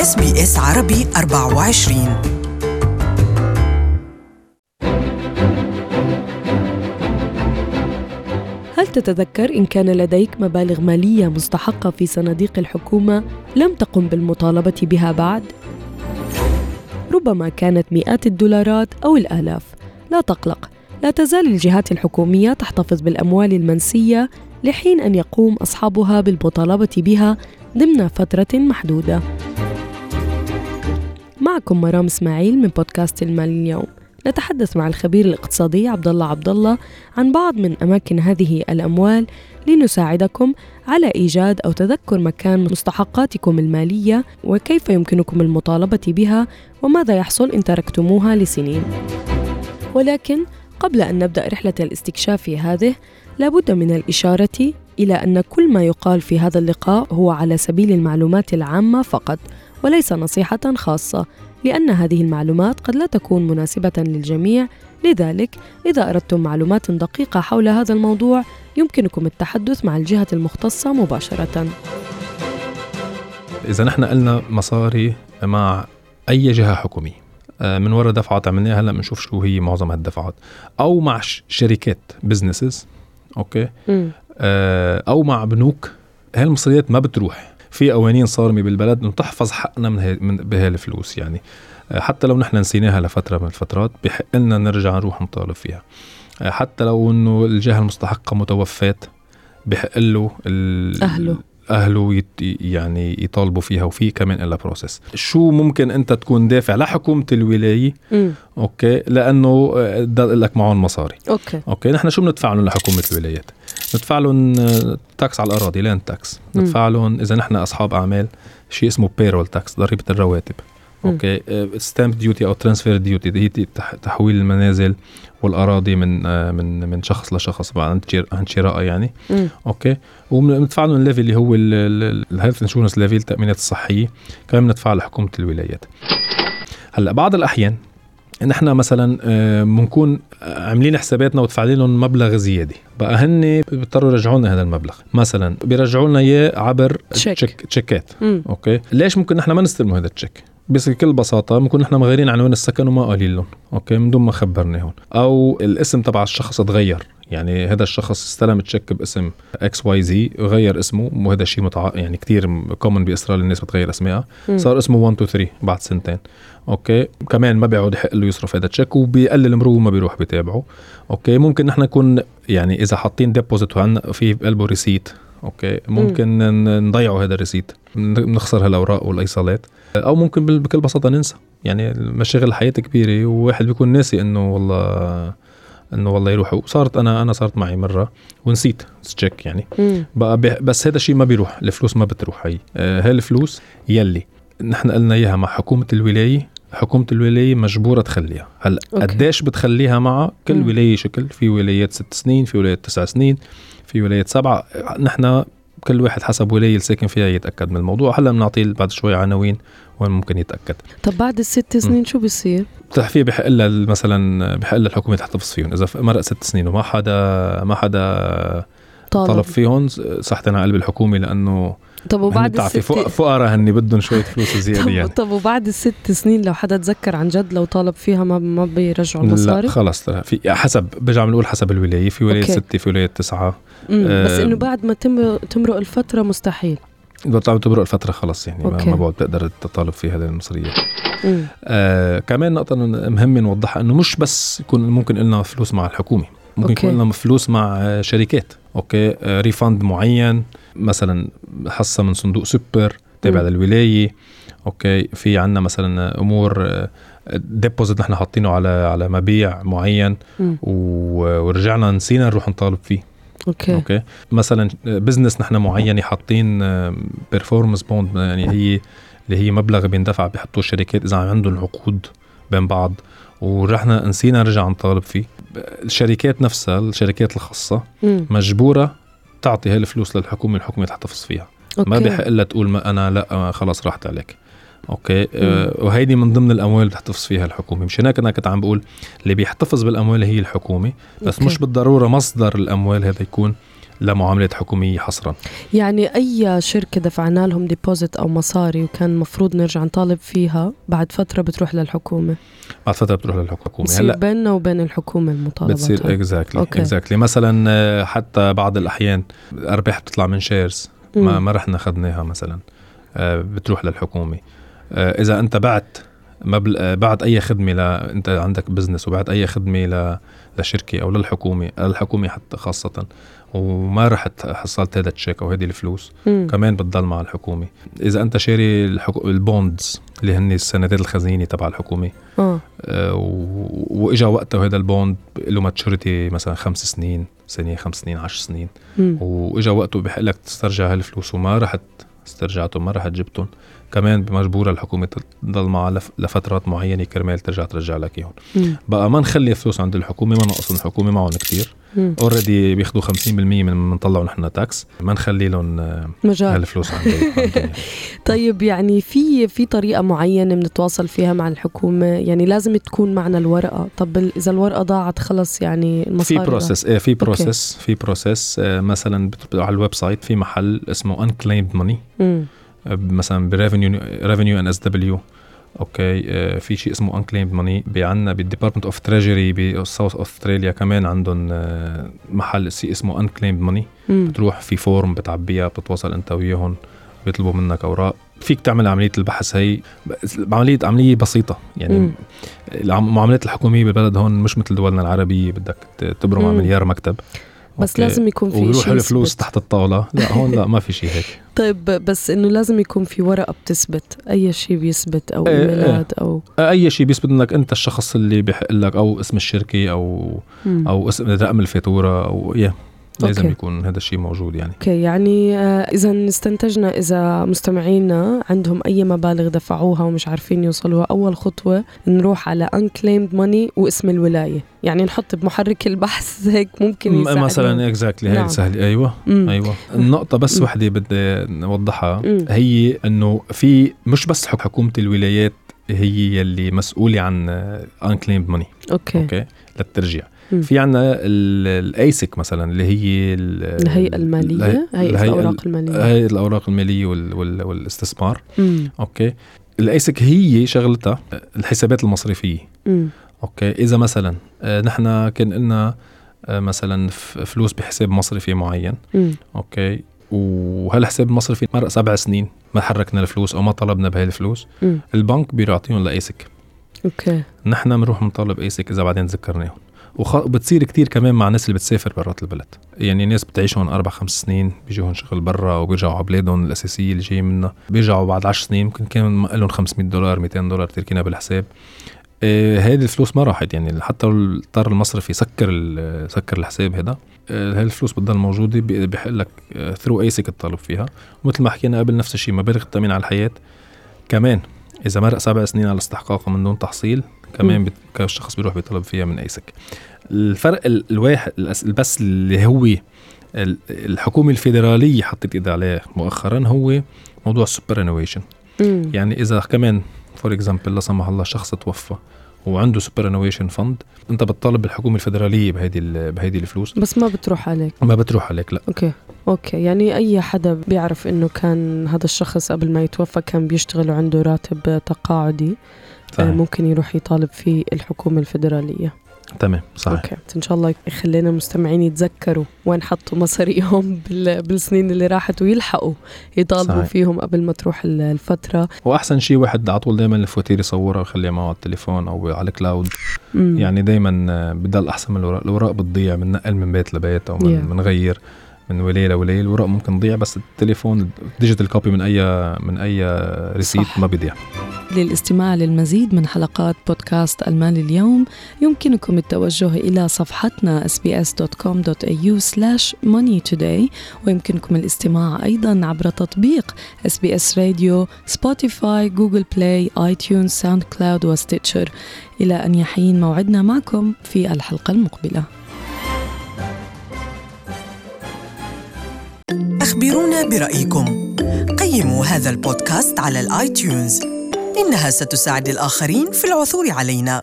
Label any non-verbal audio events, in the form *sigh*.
SBS عربي 24 هل تتذكر إن كان لديك مبالغ مالية مستحقة في صناديق الحكومة لم تقم بالمطالبة بها بعد؟ ربما كانت مئات الدولارات أو الآلاف. لا تقلق. لا تزال الجهات الحكومية تحتفظ بالأموال المنسية لحين أن يقوم أصحابها بالمطالبة بها ضمن فترة محدودة. معكم مرام إسماعيل من بودكاست المال اليوم نتحدث مع الخبير الاقتصادي عبد الله عبد الله عن بعض من أماكن هذه الأموال لنساعدكم على إيجاد أو تذكر مكان مستحقاتكم المالية وكيف يمكنكم المطالبة بها وماذا يحصل إن تركتموها لسنين. ولكن قبل أن نبدأ رحلة الاستكشاف هذه لابد من الإشارة إلى أن كل ما يقال في هذا اللقاء هو على سبيل المعلومات العامة فقط وليس نصيحة خاصة لأن هذه المعلومات قد لا تكون مناسبة للجميع. لذلك إذا أردتم معلومات دقيقة حول هذا الموضوع يمكنكم التحدث مع الجهة المختصة مباشرة. إذا نحن قلنا مصاري مع أي جهة حكومية. آه، من وراء دفعات عملناها هلأ بنشوف شو هي معظم هالدفعات. أو مع شركات businesses okay؟ م. آه، أو مع بنوك. هالمصاري ما بتروح. في قوانين صارمة بالبلد إنه تحفظ حقنا من, من بهالفلوس يعني. آه، حتى لو نحن نسيناها لفترة من الفترات بحق لنا نرجع نروح نطالب فيها. آه، حتى لو إنه الجهة المستحقة متوفات بحق له أهله. أهله يت يعني يطالبوا فيها وفي كمان لها process شو ممكن أنت تكون دافع لحكومه الولاية؟ م. okay لأنه آه، لك معهم مصاري. okay. أوكي نحن شو بندفع لهم لحكومة الولايات؟ ندفع لهم tax على الأراضي land tax ندفع لهم إذا نحن أصحاب أعمال شيء اسمه payroll tax ضريبة الرواتب. okay. stamp duty أو transfer duty هي تحويل المنازل والأراضي من آه، من من شخص لشخص عند عند شراء يعني. okay. وبندفع لهم ال levy اللي هو ال health insurance levy التامينات الصحيه كمان بندفع لحكومة الولايات. هلأ بعض الأحيان نحن مثلا بنكون آه، عاملين حساباتنا ودفع لهم مبلغ زيادة. بقى هن بيضطروا يرجعوا لنا هذا المبلغ. مثلا بيرجعوا لنا إياه عبر تشيك تشيكات okay. ليش ممكن نحن ما نستلموا هذا التشيك بكل بساطة بنكون نحن مغيرين عنوان السكن وما قايلين لهم okay؟ من دون ما خبرناهم أو الاسم تبع الشخص تغير يعني هذا الشخص استلم تشيك باسم XYZ وغير اسمه وهذا الشيء متع... يعني كثير common بأستراليا الناس بتغير اسمائها صار اسمه 1 2 3 بعد سنتين okay؟ كمان ما بيعود يحق له يصرف هذا التشيك وبيقلل مرور ما بيروح بيتابعه okay؟ ممكن نحن نكون يعني إذا حاطين deposit وعندنا في بقلبه receipt okay؟ ممكن م. نضيعوا هذا ال receipt نخسر هالأوراق والأيصالات. أو ممكن بكل بساطة ننسى. يعني مشاغل الحياة كبيرة وواحد بيكون ناسي إنه والله إنه والله يروح. صارت أنا أنا صارت معي مرة ونسيت. تشيك يعني. بقى بس هذا الشيء ما بيروح. الفلوس ما بتروح. هي آه هاي الفلوس يلي. نحن قلنا إياها مع حكومة الولاية. حكومة الولاية مجبورة تخليها. هلأ قديش بتخليها معها؟ كل مم. ولاية شكل. في ولايات ست سنين في ولايات تسع سنين في ولايات سبعة. نحن كل واحد حسب ولايه اللي ساكن فيها يتأكد من الموضوع. هلا بنعطيه بعد شوي عناوين وين ممكن يتأكد. طب بعد الست سنين م. شو بيصير؟ في بحق لها مثلا بحق الحكومة تحتفظ فيهم إذا مرق ست سنين وما حدا ما حدا طالب, طلب فيهم صحتين على قلب الحكومة لأنه طب وبعد الست فقراء هني بدهم شوية فلوس *laughs* زيادة طب يعني. طب وبعد الست سنين لو حدا تذكر عن جد لو طالب فيها ما ما بيرجعوا المصاري؟ لا خلص في حسب برجع بنقول حسب الولاية في ولاية ستة في ولاية تسعة. آه بس إنه بعد ما تمرق الفترة مستحيل. بطلع تمرق الفترة خلص يعني okay. ما بعد بتقدر تطالب فيها هذه المصريات آه كمان نقطة مهمة نوضحها إنه مش بس يكون ممكن لنا فلوس مع الحكومة. ممكن okay. يكون لنا فلوس مع شركات okay؟ آه refund معين مثلا حصة من صندوق سوبر تابع للولاية okay؟ في عندنا مثلا أمور deposit نحن حاطينه على على مبيع معين ورجعنا نسينا نروح نطالب فيه. okay. okay؟ مثلا business نحن معينه حاطين performance bond يعني هي اللي هي مبلغ بيندفع بيحطوه الشركات إذا عندهم عقود بين بعض ورحنا نسينا نرجع نطالب فيه. الشركات نفسها الشركات الخاصة مجبورة تعطي هاي الفلوس للحكومة الحكومة تحتفظ فيها okay. ما بحق لها تقول ما أنا لا خلص راحت عليك. okay؟ أه وهيدي من ضمن الأموال اللي بتحتفظ فيها الحكومة. مشان هيك أنا كنت عم بقول اللي بيحتفظ بالأموال هي الحكومة بس okay. مش بالضرورة مصدر الأموال هذا يكون لمعاملات حكومية حصرا. يعني أي شركة دفعنا لهم deposit أو مصاري وكان المفروض نرجع نطالب فيها بعد فترة بتروح للحكومة. بعد فترة بتروح للحكومة. بصير بيننا وبين الحكومة المطالبات بتصير exactly exactly مثلا آه، حتى بعض الأحيان الارباح بتطلع من shares ما ما رحنا اخذناها مثلا آه، بتروح للحكومة. آه، إذا أنت بعت مبلغ بعد أي خدمة ل... أنت عندك business وبعد أي خدمة ل... لشركة أو للحكومة للحكومة حتى خاصة وما رحت حصلت هذا ال check أو هذه الفلوس مم. كمان بتضل مع الحكومة إذا أنت شاري الحكو... ال bonds اللي هن السندات الخزينة تبع الحكومة آه. آه و... وإجا وقتها هذا ال bond له maturity مثلا خمس سنين سنة خمس سنين عشر سنين مم. وإجا وقته بحق لك تسترجع هالفلوس وما رحت استرجعتهم ما رحت جبتهم كمان مجبورة الحكومة تضل معها لفترات معينة كرمال ترجع ترجع لك اياهم بقى ما نخلي فلوس عند الحكومة ما نقص الحكومة معهم كتير. already بياخذوا 50% من بنطلعوا نحن tax ما نخلي لهم آه، مجال. هالفلوس عندهم. *laughs* طيب يعني في في طريقة معينة بنتواصل فيها مع الحكومة؟ يعني لازم تكون معنا الورقة. طب إذا الورقة ضاعت خلص يعني المصاري في process إيه في process في process آه مثلا على ال website في محل اسمه unclaimed money. مثلا ب revenue Revenue NSW okay آه، في شيء اسمه unclaimed money بعنا بال Department of Treasury ب South Australia كمان عندهم آه، محل شي اسمه unclaimed money بتروح في form بتعبيها بتتواصل أنت وياهم بيطلبوا منك أوراق. فيك تعمل عملية البحث هي عملية عملية بسيطة. يعني المعاملات الحكومية بالبلد هون مش مثل دولنا العربية بدك تبرم على مليار مكتب. بس okay. لازم يكون في ويروح الفلوس تحت الطاولة. لا هون لا ما في شيء هيك. *laughs* طيب بس إنه لازم يكون في ورقة بتثبت أي شيء بيثبت أو إيه إيميلات أو أي شيء بيثبت إنك أنت الشخص اللي بيحق لك أو اسم الشركة أو مم. أو اسم رقم الفاتورة أو يا لازم okay. يكون هذا الشيء موجود يعني. okay يعني آه اذا استنتجنا إذا مستمعينا عندهم أي مبالغ دفعوها ومش عارفين يوصلوها أول خطوة نروح على unclaimed money واسم الولاية. يعني نحط بمحرك البحث *laughs* هيك ممكن يساعدنا مثلا exactly نعم. هي سهله أيوه مم. أيوه. النقطة بس. وحدة بدي نوضحها. مم. هي إنه في مش بس حكومة الولايات هي يلي مسؤولة عن unclaimed money. okay. okay؟ للترجيع. في عنا ال ASIC مثلا اللي هي الهيئة المالية هيئة الأوراق المالية. هيئة الأوراق المالية وال وال والاستثمار. مم. okay. ال ASIC هي شغلتها الحسابات المصرفية. مم. okay. إذا مثلا آه، نحن كان لنا آه، مثلا فلوس بحساب مصرفي معين. مم. okay. وهالحساب المصرفي مرق سبع سنين ما حركنا الفلوس أو ما طلبنا بهي الفلوس؟ البنك بيعطيهم ل ASIC okay. نحن بنروح بنطالب ASIC إذا بعدين تذكرناهم. وبتصير كتير كمان مع الناس اللي بتسافر برات البلد. يعني ناس بتعيش هون أربع خمس سنين بيجوا شغل برا وبيرجعوا على بلادهم الأساسية اللي جايين منها. بيرجعوا بعد 10 سنين ممكن كان لهم 500 دولار 200 دولار تركينها بالحساب. آه هذه الفلوس ما راحت. يعني حتى اضطر المصرفي يسكر سكر الحساب هذا آه هاي الفلوس بتضل موجودة بحق لك through ASIC الطلب فيها. ومثل ما حكينا قبل نفس الشيء مبالغ التأمين على الحياة. كمان إذا مرق سبع سنين على استحقاقها من دون تحصيل كمان الشخص بيروح بيطلب فيها من ASIC الفرق الواحد بس اللي هو الحكومة الفيدرالية حطت ايدها عليه مؤخرا هو موضوع ال superannuation يعني إذا كمان for example لا سمح الله شخص توفى وعنده superannuation fund أنت بتطالب الحكومة الفدراليه بهيدي بهيدي الفلوس. بس ما بتروح عليك. ما بتروح عليك لا. okay. okay يعني أي حدا بيعرف إنه كان هذا الشخص قبل ما يتوفى كان بيشتغل وعنده راتب تقاعدي صحيح. ممكن يروح يطالب في الحكومة الفدراليه تمام صحيح okay إن شاء الله يخلينا المستمعين يتذكروا وين حطوا مصاريهم *laughs* بالسنين اللي راحت ويلحقوا يطالبوا صحيح. فيهم قبل ما تروح الفترة وأحسن شيء واحد على طول دائما الفواتير يصورها ويخليها معه على التليفون أو على ال cloud مم. يعني دائما بضل أحسن من الوراق الاوراق بتضيع بننقل من بيت لبيت أو بنغير yeah. من ولايه لولايه الورق ممكن تضيع بس التليفون digital copy من اي من أي receipt ما بيضيع. للاستماع للمزيد من حلقات بودكاست المال اليوم يمكنكم التوجه إلى صفحتنا sbs.com.au money ويمكنكم الاستماع أيضا عبر تطبيق SBS راديو Spotify Google Play iTunes SoundCloud و Stitcher. إلى أن يحين موعدنا معكم في الحلقة المقبلة. أخبرونا برأيكم. قيموا هذا البودكاست على ال iTunes إنها ستساعد الآخرين في العثور علينا.